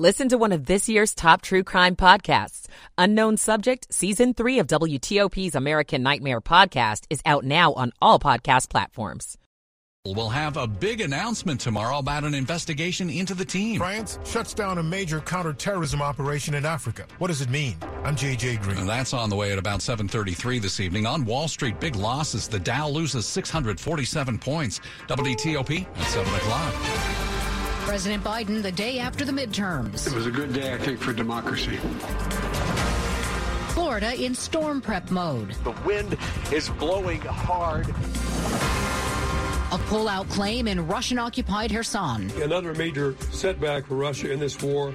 Listen to one of this year's top true crime podcasts. Unknown Subject, Season 3 of WTOP's American Nightmare podcast is out now on all podcast platforms. We'll have a big announcement tomorrow about an investigation into the team. France shuts down a major counterterrorism operation in Africa. What does it mean? I'm JJ Green. And that's on the way at about 7:33 this evening on Wall Street. Big losses. The Dow loses 647 points. WTOP at 7 o'clock. President Biden the day after the midterms. It was a good day, I think, for democracy. Florida in storm prep mode. The wind is blowing hard. A pullout claim in Russian occupied Kherson. Another major setback for Russia in this war.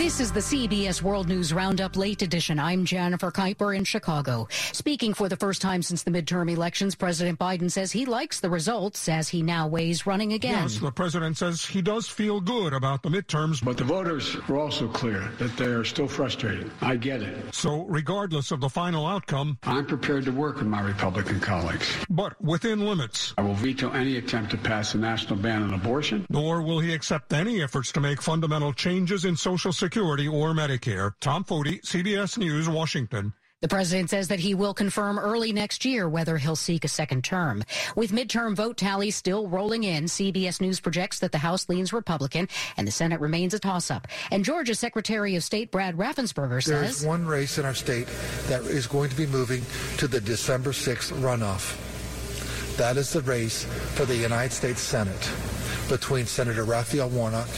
This is the CBS World News Roundup Late Edition. I'm Jennifer Kuiper in Chicago. Speaking for the first time since the midterm elections, President Biden says he likes the results as he now weighs running again. Yes, the president says he does feel good about the midterms. But the voters were also clear that they are still frustrated. I get it. So, regardless of the final outcome, I'm prepared to work with my Republican colleagues. But within limits. I will veto any attempt to pass a national ban on abortion. Nor will he accept any efforts to make fundamental changes in Social Security Security or Medicare. Tom Foty, CBS News, Washington. The president says that he will confirm early next year whether he'll seek a second term. With midterm vote tallies still rolling in, CBS News projects that the House leans Republican and the Senate remains a toss-up. And Georgia Secretary of State Brad Raffensperger says there's one race in our state that is going to be moving to the December 6th runoff. That is the race for the United States Senate between Senator Raphael Warnock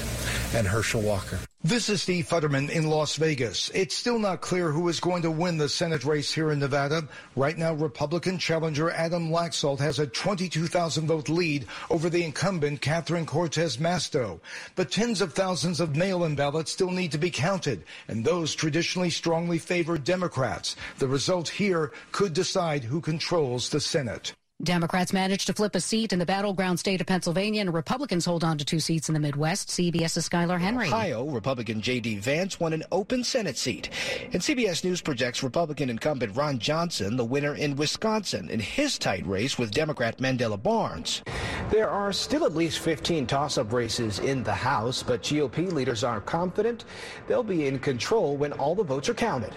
and Herschel Walker. This is Steve Futterman in Las Vegas. It's still not clear who is going to win the Senate race here in Nevada. Right now, Republican challenger Adam Laxalt has a 22,000 vote lead over the incumbent Catherine Cortez Masto. But tens of thousands of mail-in ballots still need to be counted, and those traditionally strongly favor Democrats. The result here could decide who controls the Senate. Democrats managed to flip a seat in the battleground state of Pennsylvania, and Republicans hold on to two seats in the Midwest. CBS's Skyler Henry. Ohio, Republican J.D. Vance won an open Senate seat. And CBS News projects Republican incumbent Ron Johnson the winner in Wisconsin in his tight race with Democrat Mandela Barnes. There are still at least 15 toss-up races in the House, but GOP leaders are confident they'll be in control when all the votes are counted.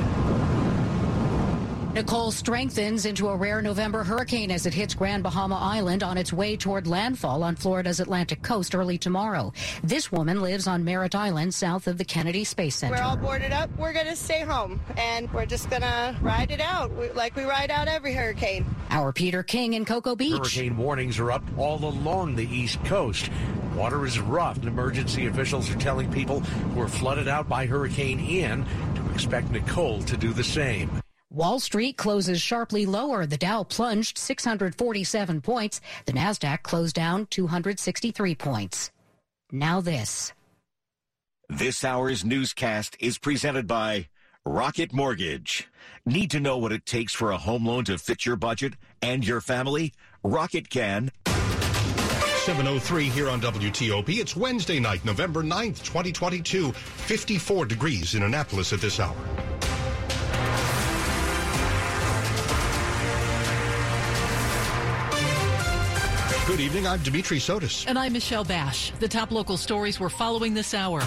Nicole strengthens into a rare November hurricane as it hits Grand Bahama Island on its way toward landfall on Florida's Atlantic coast early tomorrow. This woman lives on Merritt Island south of the Kennedy Space Center. We're all boarded up. We're going to stay home and we're just going to ride it out like we ride out every hurricane. Our Peter King in Cocoa Beach. Hurricane warnings are up all along the East Coast. Water is rough. and Emergency officials are telling people who are flooded out by Hurricane Ian to expect Nicole to do the same. Wall Street closes sharply lower. The Dow plunged 647 points. The Nasdaq closed down 263 points. Now this. This hour's newscast is presented by Rocket Mortgage. Need to know what it takes for a home loan to fit your budget and your family? Rocket can. 703 here on WTOP. It's Wednesday night, November 9th, 2022. 54 degrees in Annapolis at this hour. Good evening. I'm Dimitri Sotis. And I'm Michelle Basch. The top local stories we're following this hour.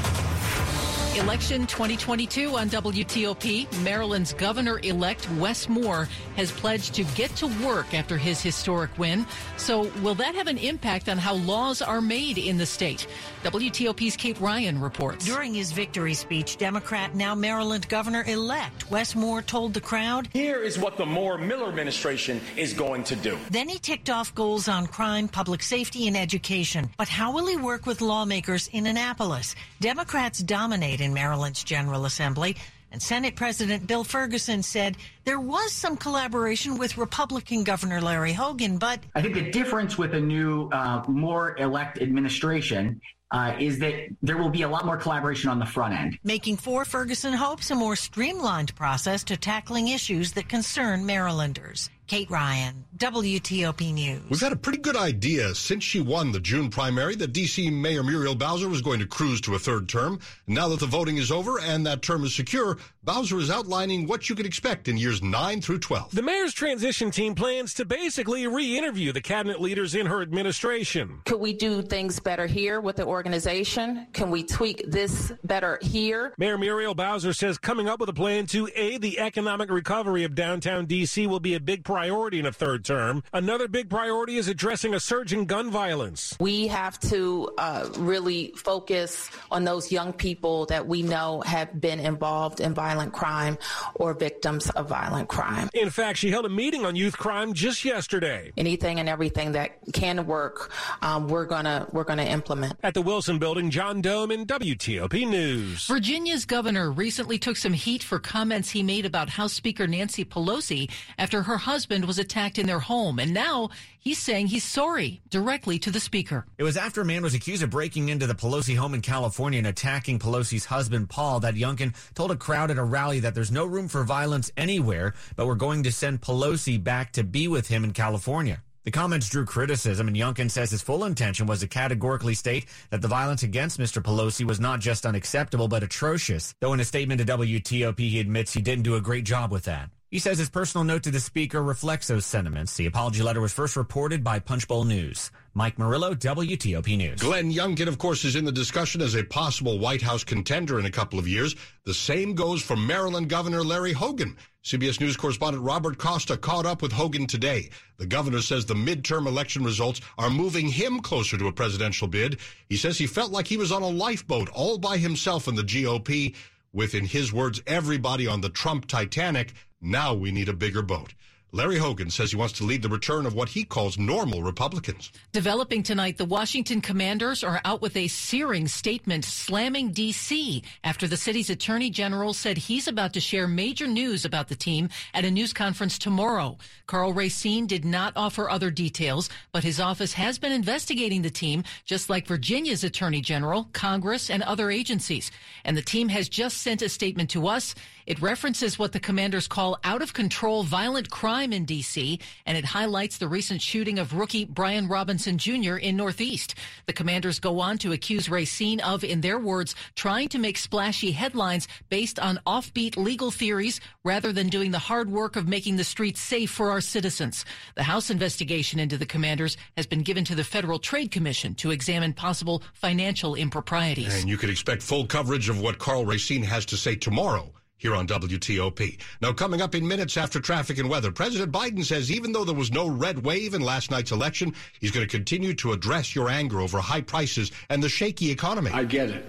Election 2022 on WTOP. Maryland's governor elect Wes Moore has pledged to get to work after his historic win. So, will that have an impact on how laws are made in the state? WTOP's Kate Ryan reports. During his victory speech, Democrat, now Maryland governor elect Wes Moore told the crowd Here is what the Moore Miller administration is going to do. Then he ticked off goals on crime, public safety, and education. But how will he work with lawmakers in Annapolis? Democrats dominate in Maryland's General Assembly. And Senate President Bill Ferguson said there was some collaboration with Republican Governor Larry Hogan, but I think the difference with a new, uh, Moore elect administration uh, is that there will be a lot more collaboration on the front end. Making for Ferguson hopes a more streamlined process to tackling issues that concern Marylanders. Kate Ryan, WTOP News. We've had a pretty good idea since she won the June primary that D.C. Mayor Muriel Bowser was going to cruise to a third term. Now that the voting is over and that term is secure, Bowser is outlining what you can expect in years 9 through 12. The mayor's transition team plans to basically re interview the cabinet leaders in her administration. Could we do things better here with the organization? Can we tweak this better here? Mayor Muriel Bowser says coming up with a plan to aid the economic recovery of downtown D.C. will be a big priority priority in a third term. Another big priority is addressing a surge in gun violence. We have to uh, really focus on those young people that we know have been involved in violent crime or victims of violent crime. In fact, she held a meeting on youth crime just yesterday. Anything and everything that can work, um, we're gonna we're gonna implement. At the Wilson Building, John Domen WTOP News. Virginia's governor recently took some heat for comments he made about House Speaker Nancy Pelosi after her husband husband was attacked in their home, and now he's saying he's sorry directly to the speaker. It was after a man was accused of breaking into the Pelosi home in California and attacking Pelosi's husband, Paul, that Youngkin told a crowd at a rally that there's no room for violence anywhere, but we're going to send Pelosi back to be with him in California. The comments drew criticism, and Youngkin says his full intention was to categorically state that the violence against Mr. Pelosi was not just unacceptable, but atrocious. Though in a statement to WTOP, he admits he didn't do a great job with that. He says his personal note to the speaker reflects those sentiments. The apology letter was first reported by Punchbowl News. Mike Murillo, WTOP News. Glenn Youngkin, of course, is in the discussion as a possible White House contender in a couple of years. The same goes for Maryland Governor Larry Hogan. CBS News correspondent Robert Costa caught up with Hogan today. The governor says the midterm election results are moving him closer to a presidential bid. He says he felt like he was on a lifeboat all by himself in the GOP, with, in his words, everybody on the Trump Titanic now we need a bigger boat. Larry Hogan says he wants to lead the return of what he calls normal Republicans. Developing tonight, the Washington Commanders are out with a searing statement slamming D.C. after the city's attorney general said he's about to share major news about the team at a news conference tomorrow. Karl Racine did not offer other details, but his office has been investigating the team, just like Virginia's attorney general, Congress, and other agencies. And the team has just sent a statement to us. It references what the commanders call out of control violent crime in D.C., and it highlights the recent shooting of rookie Brian Robinson Jr. in Northeast. The commanders go on to accuse Racine of, in their words, trying to make splashy headlines based on offbeat legal theories rather than doing the hard work of making the streets safe for our citizens. The House investigation into the commanders has been given to the Federal Trade Commission to examine possible financial improprieties. And you can expect full coverage of what Karl Racine has to say tomorrow here on WTOP. Now, coming up in minutes after traffic and weather, President Biden says even though there was no red wave in last night's election, he's going to continue to address your anger over high prices and the shaky economy. I get it.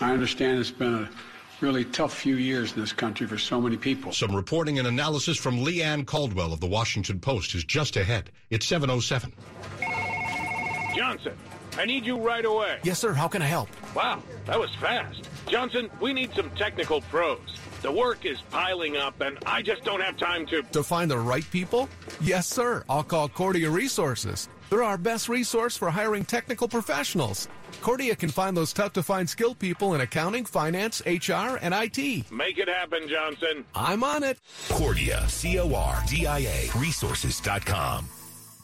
I understand it's been a really tough few years in this country for so many people. Some reporting and analysis from Leigh Ann Caldwell of the Washington Post is just ahead. It's 707. Johnson, I need you right away. Yes, sir. How can I help? Wow, that was fast. Johnson, we need some technical pros. The work is piling up, and I just don't have time to. To find the right people? Yes, sir. I'll call Cordia Resources. They're our best resource for hiring technical professionals. Cordia can find those tough to find skilled people in accounting, finance, HR, and IT. Make it happen, Johnson. I'm on it. Cordia, C O R D I A, resources.com.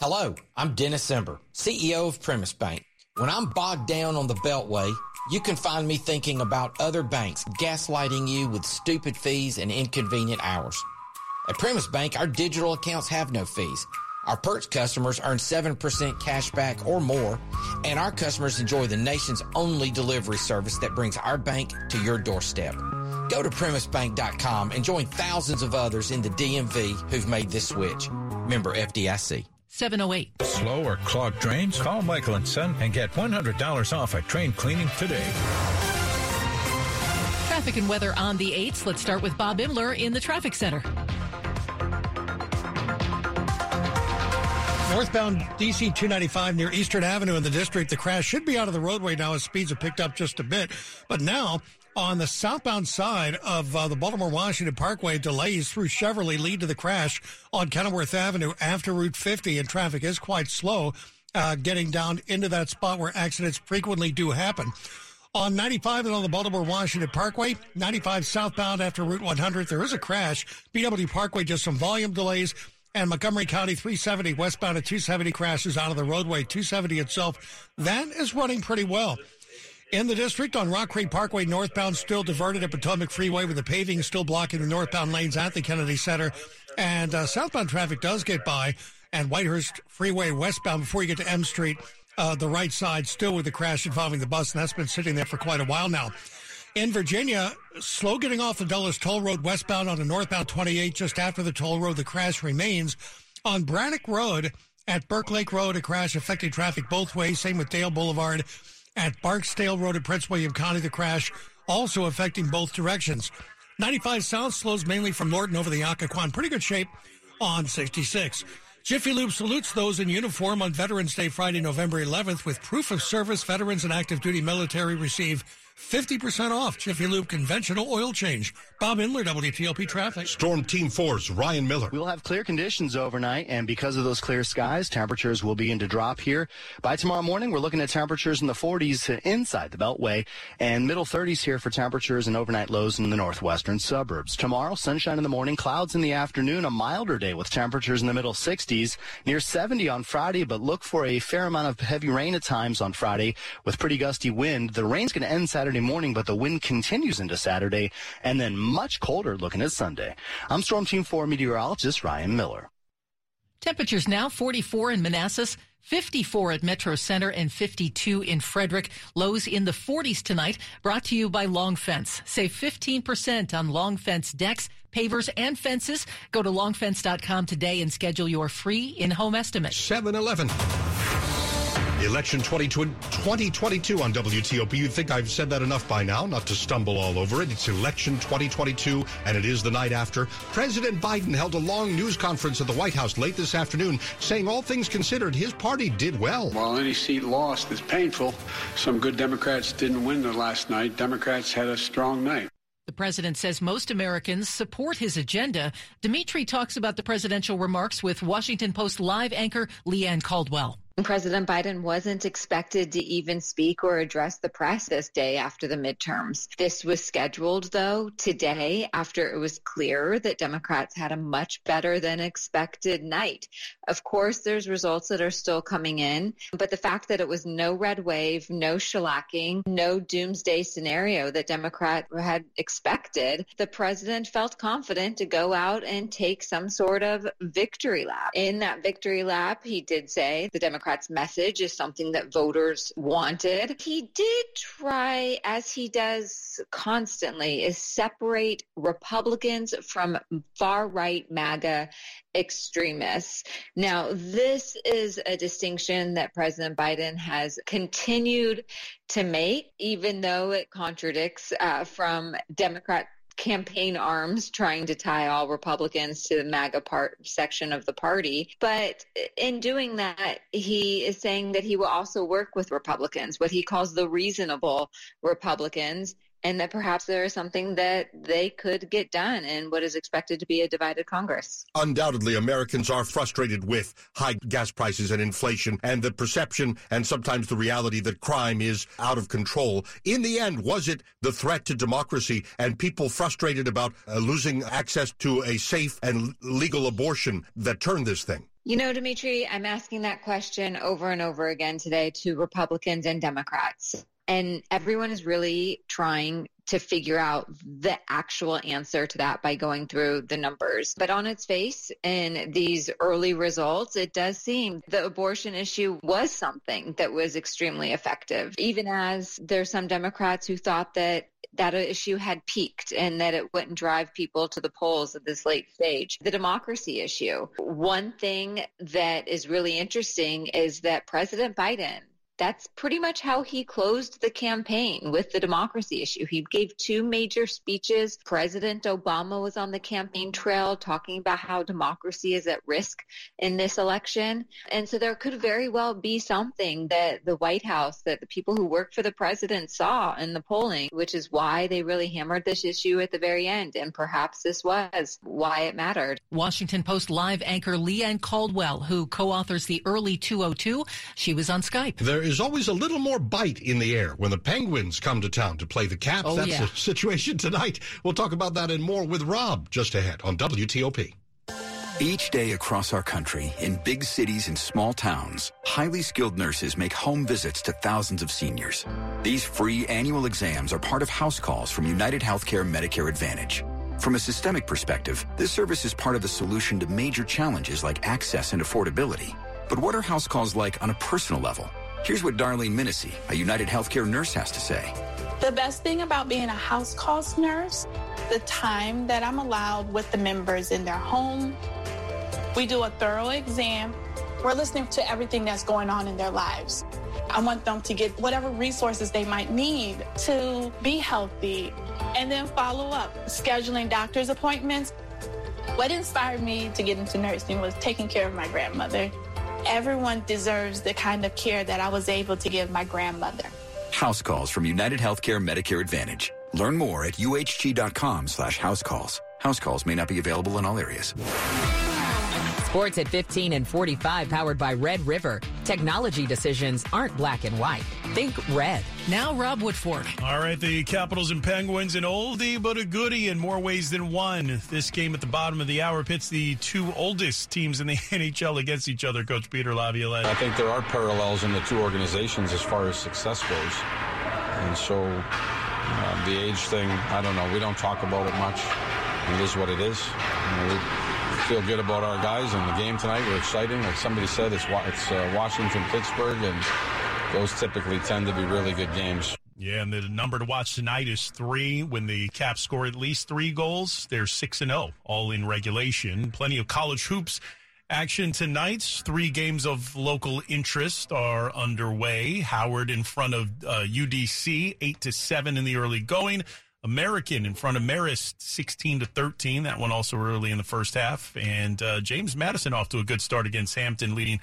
Hello, I'm Dennis Zember, CEO of Primis Bank. When I'm bogged down on the Beltway, you can find me thinking about other banks gaslighting you with stupid fees and inconvenient hours. At Primis Bank, our digital accounts have no fees. Our perks customers earn 7% cash back or more, and our customers enjoy the nation's only delivery service that brings our bank to your doorstep. Go to primisbank.com and join thousands of others in the DMV who've made this switch. Member FDIC. 708. Slow or clogged drains? Call Michael and Son and get $100 off a train cleaning today. Traffic and weather on the 8s. Let's start with Bob Imler in the traffic center. Northbound DC 295 near Eastern Avenue in the district. The crash should be out of the roadway now as speeds have picked up just a bit. But now on the southbound side of uh, the Baltimore Washington Parkway, delays through Cheverly lead to the crash on Kenilworth Avenue after Route 50, and traffic is quite slow uh, getting down into that spot where accidents frequently do happen. On 95 and on the Baltimore Washington Parkway, 95 southbound after Route 100, there is a crash. BW Parkway, just some volume delays. And Montgomery County 370 westbound at 270 crashes out of the roadway. 270 itself, that is running pretty well. In the district on Rock Creek Parkway northbound, still diverted at Potomac Freeway with the paving still blocking the northbound lanes at the Kennedy Center. And uh, southbound traffic does get by. And Whitehurst Freeway westbound before you get to M Street, uh, the right side still with the crash involving the bus. And that's been sitting there for quite a while now. In Virginia, slow getting off the Dulles Toll Road westbound on the northbound 28 just after the toll road. The crash remains on Braddock Road at Burke Lake Road. A crash affecting traffic both ways. Same with Dale Boulevard at Barksdale Road at Prince William County. The crash also affecting both directions. 95 South slows mainly from Lorton over the Occoquan. Pretty good shape on 66. Jiffy Lube salutes those in uniform on Veterans Day Friday, November 11th with proof of service. Veterans and active duty military receive 50% off Jiffy Lube conventional oil change. Bob Imler, WTOP Traffic. Storm Team 4's Ryan Miller. We'll have clear conditions overnight, and because of those clear skies, temperatures will begin to drop here. By tomorrow morning, we're looking at temperatures in the 40s inside the Beltway and middle 30s here for temperatures and overnight lows in the northwestern suburbs. Tomorrow, sunshine in the morning, clouds in the afternoon, a milder day with temperatures in the middle 60s, near 70 on Friday, but look for a fair amount of heavy rain at times on Friday with pretty gusty wind. The rain's going to end Saturday Saturday morning, but the wind continues into Saturday and then much colder looking at Sunday. I'm Storm Team 4 meteorologist Ryan Miller. Temperatures now 44 in Manassas. 54 at Metro Center and 52 in Frederick. Lows in the 40s tonight. Brought to you by Long Fence. Save 15% on Long Fence decks, pavers, and fences. Go to longfence.com today and schedule your free in-home estimate. 7-Eleven. Election 2022 on WTOP. You'd think I've said that enough by now, not to stumble all over it. It's election 2022, and it is the night after. President Biden held a long news conference at the White House late this afternoon, saying all things considered, his party did well. While any seat lost is painful, some good Democrats didn't win the last night. Democrats had a strong night. The president says most Americans support his agenda. Dimitri talks about the presidential remarks with Washington Post live anchor Leigh Ann Caldwell. President Biden wasn't expected to even speak or address the press this day after the midterms. This was scheduled, though, today after it was clear that Democrats had a much better than expected night. Of course, there's results that are still coming in, but the fact that it was no red wave, no shellacking, no doomsday scenario that Democrats had expected, the president felt confident to go out and take some sort of victory lap. In that victory lap, he did say the Democrats' message is something that voters wanted. He did try, as he does constantly, is separate Republicans from far right MAGA extremists. Now, this is a distinction that President Biden has continued to make, even though it contradicts uh, from Democrat campaign arms trying to tie all Republicans to the MAGA part section of the party. But in doing that, he is saying that he will also work with Republicans, what he calls the reasonable Republicans, and that perhaps there is something that they could get done in what is expected to be a divided Congress. Undoubtedly, Americans are frustrated with high gas prices and inflation and the perception and sometimes the reality that crime is out of control. In the end, was it the threat to democracy and people frustrated about uh, losing access to a safe and legal abortion that turned this thing? You know, Dimitri, I'm asking that question over and over again today to Republicans and Democrats. And everyone is really trying to figure out the actual answer to that by going through the numbers. But on its face, in these early results, it does seem the abortion issue was something that was extremely effective, even as there's some Democrats who thought that that issue had peaked and that it wouldn't drive people to the polls at this late stage. The democracy issue. One thing that is really interesting is that President Biden that's pretty much how he closed the campaign with the democracy issue. He gave two major speeches. President Obama was on the campaign trail talking about how democracy is at risk in this election. And so there could very well be something that the White House, that the people who work for the president saw in the polling, which is why they really hammered this issue at the very end. And perhaps this was why it mattered. Washington Post live anchor Leigh Ann Caldwell, who co-authors the early 202, she was on Skype. There is always a little more bite in the air when the Penguins come to town to play the Caps. Oh, That's yeah. the situation tonight. We'll talk about that and more with Rob just ahead on WTOP. Each day across our country, in big cities and small towns, highly skilled nurses make home visits to thousands of seniors. These free annual exams are part of house calls from United Healthcare Medicare Advantage. From a systemic perspective, this service is part of the solution to major challenges like access and affordability. But what are house calls like on a personal level? Here's what Darlene Minissi, a United Healthcare nurse, has to say. The best thing about being a house calls nurse, the time that I'm allowed with the members in their home. We do a thorough exam. We're listening to everything that's going on in their lives. I want them to get whatever resources they might need to be healthy and then follow up, scheduling doctor's appointments. What inspired me to get into nursing was taking care of my grandmother. Everyone deserves the kind of care that I was able to give my grandmother. House calls from United Healthcare Medicare Advantage. Learn more at uhg.com slash house calls. House calls may not be available in all areas. Sports at 15 and 45 powered by Red River. Technology decisions aren't black and white. Think red. Now Rob Woodfork. All right, the Capitals and Penguins, an oldie but a goodie in more ways than one. This game at the bottom of the hour pits the two oldest teams in the NHL against each other, Coach Peter Laviolette. I think there are parallels in the two organizations as far as success goes. And so uh, the age thing, I don't know. We don't talk about it much. It is what it is. You know, feel good about our guys and the game tonight. We're exciting. Like somebody said, it's it's uh, Washington, Pittsburgh, and those typically tend to be really good games. Yeah, and the number to watch tonight is three. When the Caps score at least three goals, they're six and zero, all in regulation. Plenty of college hoops action tonight. Three games of local interest are underway. Howard in front of uh, UDC, eight to seven in the early going. American in front of Marist, 16 to 13. That one also early in the first half. And uh, James Madison off to a good start against Hampton, leading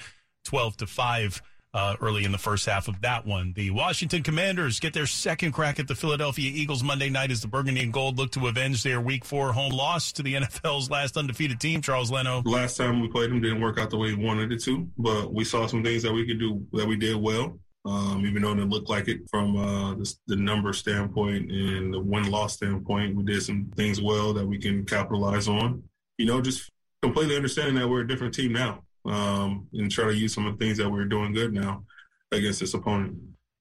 12 to 5 uh, early in the first half of that one. The Washington Commanders get their second crack at the Philadelphia Eagles Monday night as the Burgundy and Gold look to avenge their Week 4 home loss to the NFL's last undefeated team, Charles Leno. Last time we played them didn't work out the way we wanted it to, but we saw some things that we could do that we did well. Um, even though it looked like it from uh, the, the, number standpoint and the win loss standpoint, we did some things well that we can capitalize on. You know, just completely understanding that we're a different team now um, and try to use some of the things that we're doing good now against this opponent.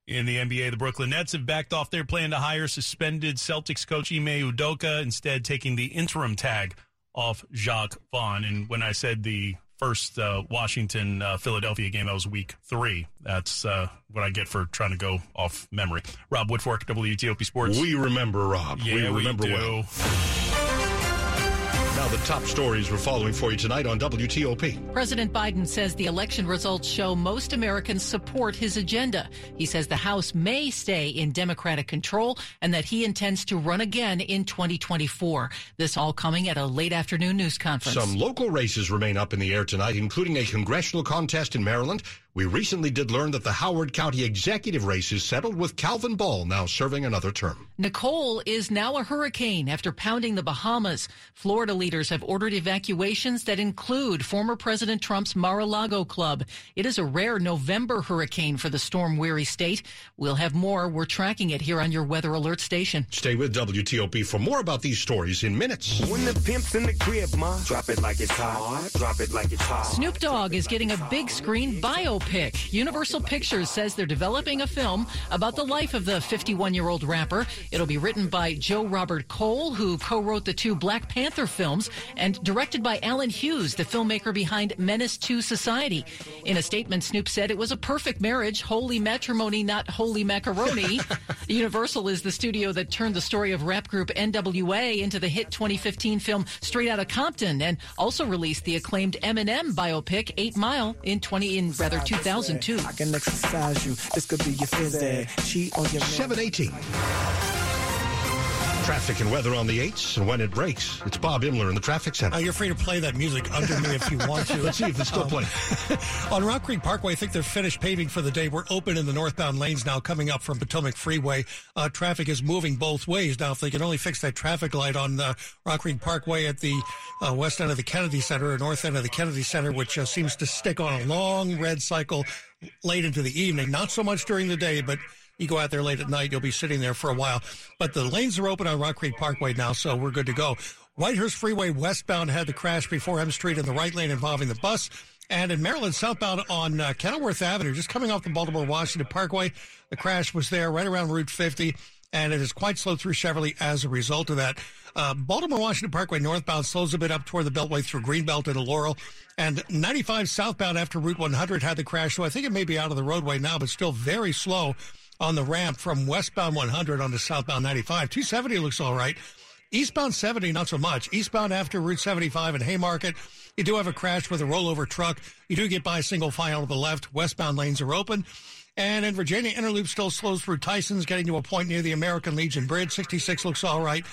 In the NBA, the Brooklyn Nets have backed off their plan to hire suspended Celtics coach Ime Udoka, instead taking the interim tag off Jacque Vaughn. And when I said the first uh, Washington uh, Philadelphia game. That was week three. That's uh, what I get for trying to go off memory. Rob Woodfork, WTOP Sports. We remember Rob. Yeah, we remember we well. The top stories we're following for you tonight on WTOP. President Biden says the election results show most Americans support his agenda. He says the House may stay in Democratic control and that he intends to run again in 2024. This all coming at a late afternoon news conference. Some local races remain up in the air tonight, including a congressional contest in Maryland. We recently did learn that the Howard County executive race is settled with Calvin Ball now serving another term. Nicole is now a hurricane after pounding the Bahamas. Florida leaders have ordered evacuations that include former President Trump's Mar-a-Lago club. It is a rare November hurricane for the storm-weary state. We'll have more. We're tracking it here on your Weather Alert station. Stay with WTOP for more about these stories in minutes. When the pimp's in the crib, ma, drop it like it's hot. Drop it like it's hot. Snoop Dogg is getting a big screen biopic. Universal Pictures says they're developing a film about the life of the 51 year old rapper. It'll be written by Joe Robert Cole, who co wrote the two Black Panther films, and directed by Allen Hughes, the filmmaker behind Menace to Society. In a statement, Snoop said it was a perfect marriage, holy matrimony, not holy macaroni. Universal is the studio that turned the story of rap group NWA into the hit 2015 film Straight Outta Compton and also released the acclaimed Eminem biopic 8 Mile in 20 in rather 2002. I can exercise you. This could be your phys Cheat on your 718. Traffic and weather on the 8s and when it breaks. It's Bob Imler in the traffic center. Uh, you're free to play that music under me if you want to. Let's see if it's still Um, playing. on Rock Creek Parkway, I think they're finished paving for the day. We're open in the northbound lanes now coming up from Potomac Freeway. Uh, traffic is moving both ways. Now, if they can only fix that traffic light on uh, Rock Creek Parkway at the uh, west end of the Kennedy Center or north end of the Kennedy Center, which uh, seems to stick on a long red cycle late into the evening. Not so much during the day, but you go out there late at night, you'll be sitting there for a while. But the lanes are open on Rock Creek Parkway now, so we're good to go. Whitehurst Freeway westbound had the crash before M Street in the right lane involving the bus. And in Maryland, southbound on uh, Kenilworth Avenue, just coming off the Baltimore Washington Parkway, the crash was there right around Route 50, and it is quite slow through Cheverly as a result of that. Uh, Baltimore Washington Parkway northbound slows a bit up toward the Beltway through Greenbelt into Laurel. And 95 southbound after Route 100 had the crash, so I think it may be out of the roadway now, but still very slow on the ramp from westbound 100 onto southbound 95. 270 looks all right. Eastbound 70, not so much. Eastbound after Route 75 in Haymarket, you do have a crash with a rollover truck. You do get by a single file to the left. Westbound lanes are open. And in Virginia, Inner Loop still slows through Tyson's, getting to a point near the American Legion Bridge. 66 looks all right.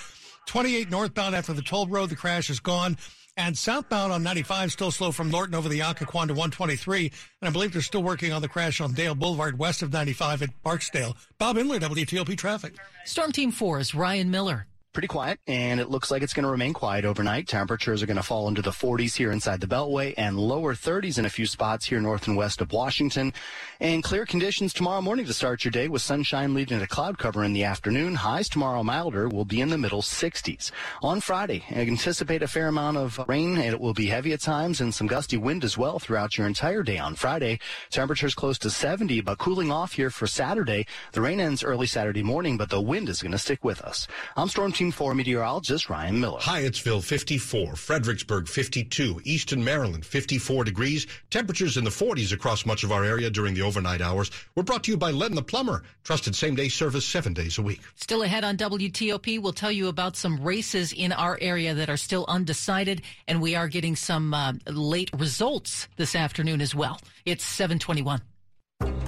28 northbound after the toll road, the crash is gone. And southbound on 95 still slow from Lorton over the Occoquan to 123. And I believe they're still working on the crash on Dale Boulevard west of 95 at Barksdale. Bob Imler, WTOP Traffic. Storm Team 4's Ryan Miller pretty quiet, and it looks like it's going to remain quiet overnight. Temperatures are going to fall into the 40s here inside the Beltway and lower 30s in a few spots here north and west of Washington. And clear conditions tomorrow morning to start your day with sunshine leading to cloud cover in the afternoon. Highs tomorrow milder will be in the middle 60s. On Friday, I anticipate a fair amount of rain, and it will be heavy at times and some gusty wind as well throughout your entire day on Friday. Temperatures close to 70, but cooling off here for Saturday. The rain ends early Saturday morning, but the wind is going to stick with us. I'm Storm Team 4 meteorologist Ryan Miller. Hyattsville 54, Fredericksburg 52, Easton, Maryland 54 degrees. Temperatures in the 40s across much of our area during the overnight hours. We're brought to you by Len the Plumber. Trusted same day service seven days a week. Still ahead on WTOP, we'll tell you about some races in our area that are still undecided, and we are getting some uh, late results this afternoon as well. It's 721.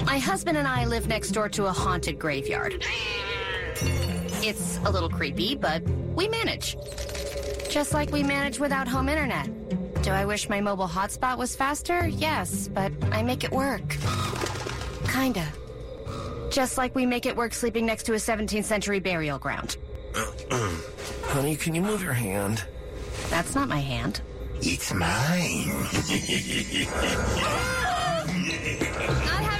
My husband and I live next door to a haunted graveyard. It's a little creepy, but we manage. Just like we manage without home internet. Do I wish my mobile hotspot was faster? Yes, but I make it work. Kinda. Just like we make it work sleeping next to a 17th century burial ground. Honey, can you move your hand? That's not my hand. It's mine.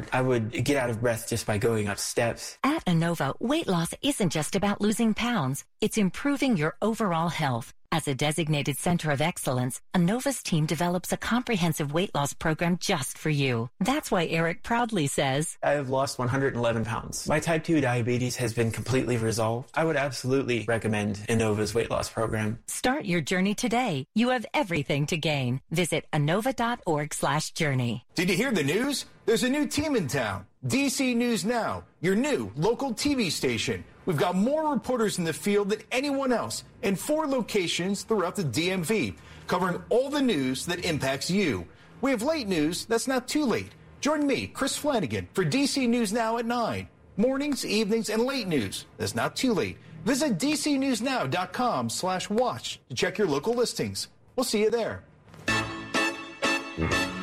I would get out of breath just by going up steps. At Inova, weight loss isn't just about losing pounds, it's improving your overall health. As a designated center of excellence, Inova's team develops a comprehensive weight loss program just for you. That's why Eric proudly says, I have lost 111 pounds. My type 2 diabetes has been completely resolved. I would absolutely recommend Inova's weight loss program. Start your journey today. You have everything to gain. Visit Inova.org slash journey. Did you hear the news? There's a new team in town. DC News Now, your new local TV station. We've got more reporters in the field than anyone else in four locations throughout the DMV, covering all the news that impacts you. We have late news that's not too late. Join me, Chris Flanagan, for DC News Now at 9. Mornings, evenings, and late news that's not too late. Visit dcnewsnow.com slash watch to check your local listings. We'll see you there.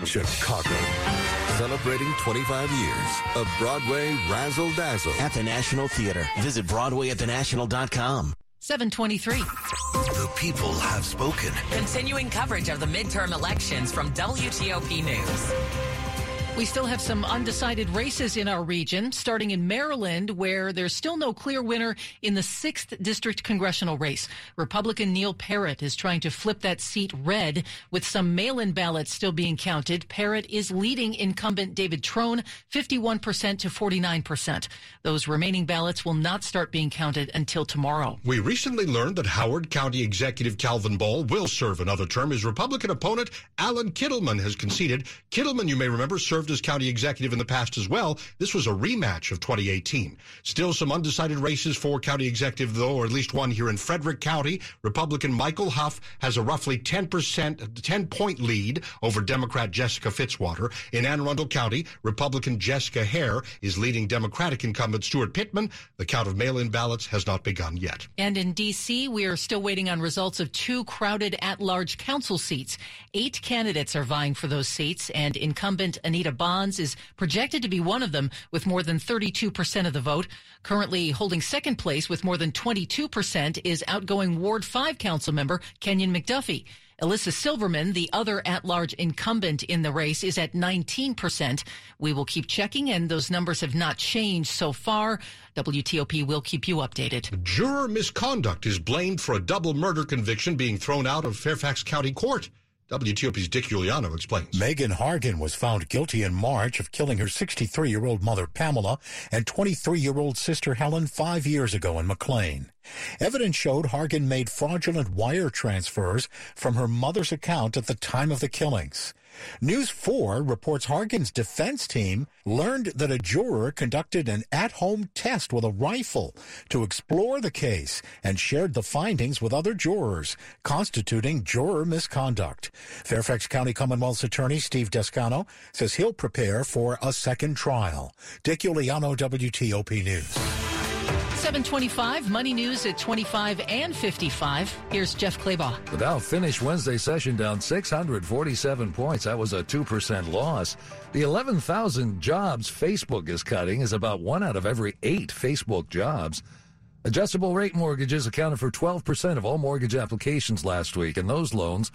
Chicago celebrating 25 years of Broadway Razzle Dazzle. At the National Theater. Visit BroadwayAtTheNational.com. 723. The people have spoken. Continuing coverage of the midterm elections from WTOP News. We still have some undecided races in our region, starting in Maryland, where there's still no clear winner in the 6th District congressional race. Republican Neil Parrott is trying to flip that seat red with some mail in ballots still being counted. Parrott is leading incumbent David Trone 51% to 49%. Those remaining ballots will not start being counted until tomorrow. We recently learned that Howard County Executive Calvin Ball will serve another term. His Republican opponent, Allan Kittleman, has conceded. Kittleman, you may remember, served served as county executive in the past as well. This was a rematch of 2018. Still some undecided races for county executive, though, or at least one here in Frederick County. Republican Michael Hough has a roughly 10%, 10 point lead over Democrat Jessica Fitzwater. In Anne Arundel County, Republican Jessica Haire is leading Democratic incumbent Steuart Pittman. The count of mail in ballots has not begun yet. And in D.C., we are still waiting on results of two crowded at large council seats. Eight candidates are vying for those seats, and incumbent Anita Bonds is projected to be one of them with more than 32% of the vote. Currently holding second place with more than 22% is outgoing Ward 5 council member Kenyon McDuffie. Elissa Silverman, the other at large incumbent in the race, is at 19%. We will keep checking, and those numbers have not changed so far. WTOP will keep you updated. Juror misconduct is blamed for a double murder conviction being thrown out of Fairfax County Court. WTOP's Dick Uliano explains. Megan Hargan was found guilty in March of killing her 63 year old mother Pamela and 23 year old sister Helen five years ago in McLean. Evidence showed Hargan made fraudulent wire transfers from her mother's account at the time of the killings. News 4 reports Hargan's defense team learned that a juror conducted an at-home test with a rifle to explore the case and shared the findings with other jurors, constituting juror misconduct. Fairfax County Commonwealth's attorney Steve Descano says he'll prepare for a second trial. Dick Uliano, WTOP News. 725, Money News at 25 and 55. Here's Jeff Clabaugh. The Dow finished Wednesday session down 647 points. That was a 2% loss. The 11,000 jobs Facebook is cutting is about one out of every eight Facebook jobs. Adjustable rate mortgages accounted for 12% of all mortgage applications last week, and those loans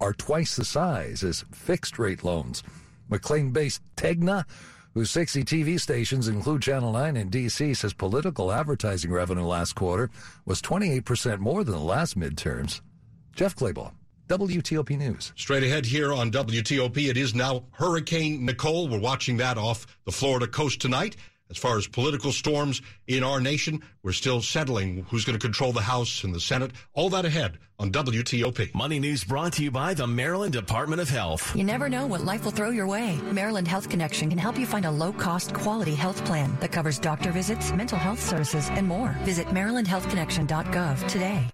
are twice the size as fixed rate loans. McLean based Tegna whose 60 TV stations include Channel 9 in D.C., says political advertising revenue last quarter was 28% more than the last midterms. Jeff Clabaugh. WTOP News. Straight ahead here on WTOP, it is now Hurricane Nicole. We're watching that off the Florida coast tonight. As far as political storms in our nation, we're still settling who's going to control the House and the Senate. All that ahead on WTOP. Money News brought to you by the Maryland Department of Health. You never know what life will throw your way. Maryland Health Connection can help you find a low cost, quality health plan that covers doctor visits, mental health services, and more. Visit MarylandHealthConnection.gov today.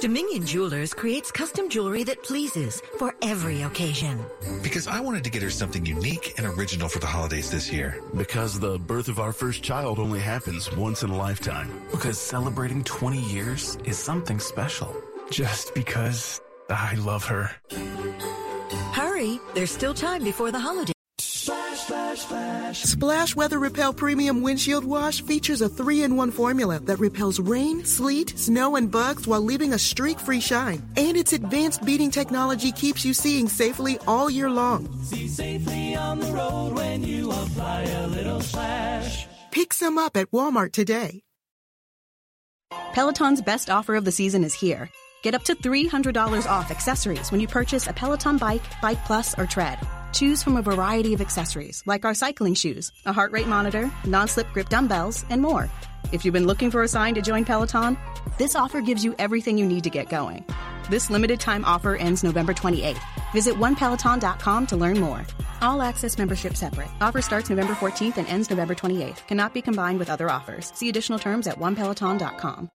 Dominion Jewelers creates custom jewelry that pleases for every occasion. Because I wanted to get her something unique and original for the holidays this year. Because the birth of our first child only happens once in a lifetime. Because celebrating 20 years is something special. Just because I love her. Hurry, there's still time before the holidays. Splash, splash, splash. Splash Weather Repel Premium Windshield Wash features a three in one formula that repels rain, sleet, snow, and bugs while leaving a streak free shine. And its advanced beading technology keeps you seeing safely all year long. See safely on the road when you apply a little splash. Pick some up at Walmart today. Peloton's best offer of the season is here. Get up to $300 off accessories when you purchase a Peloton bike, Bike Plus, or Tread. Choose from a variety of accessories like our cycling shoes, a heart rate monitor, non slip grip dumbbells, and more. If you've been looking for a sign to join Peloton, this offer gives you everything you need to get going. This limited time offer ends November 28th. Visit onepeloton.com to learn more. All access membership separate. Offer starts November 14th and ends November 28th. Cannot be combined with other offers. See additional terms at onepeloton.com.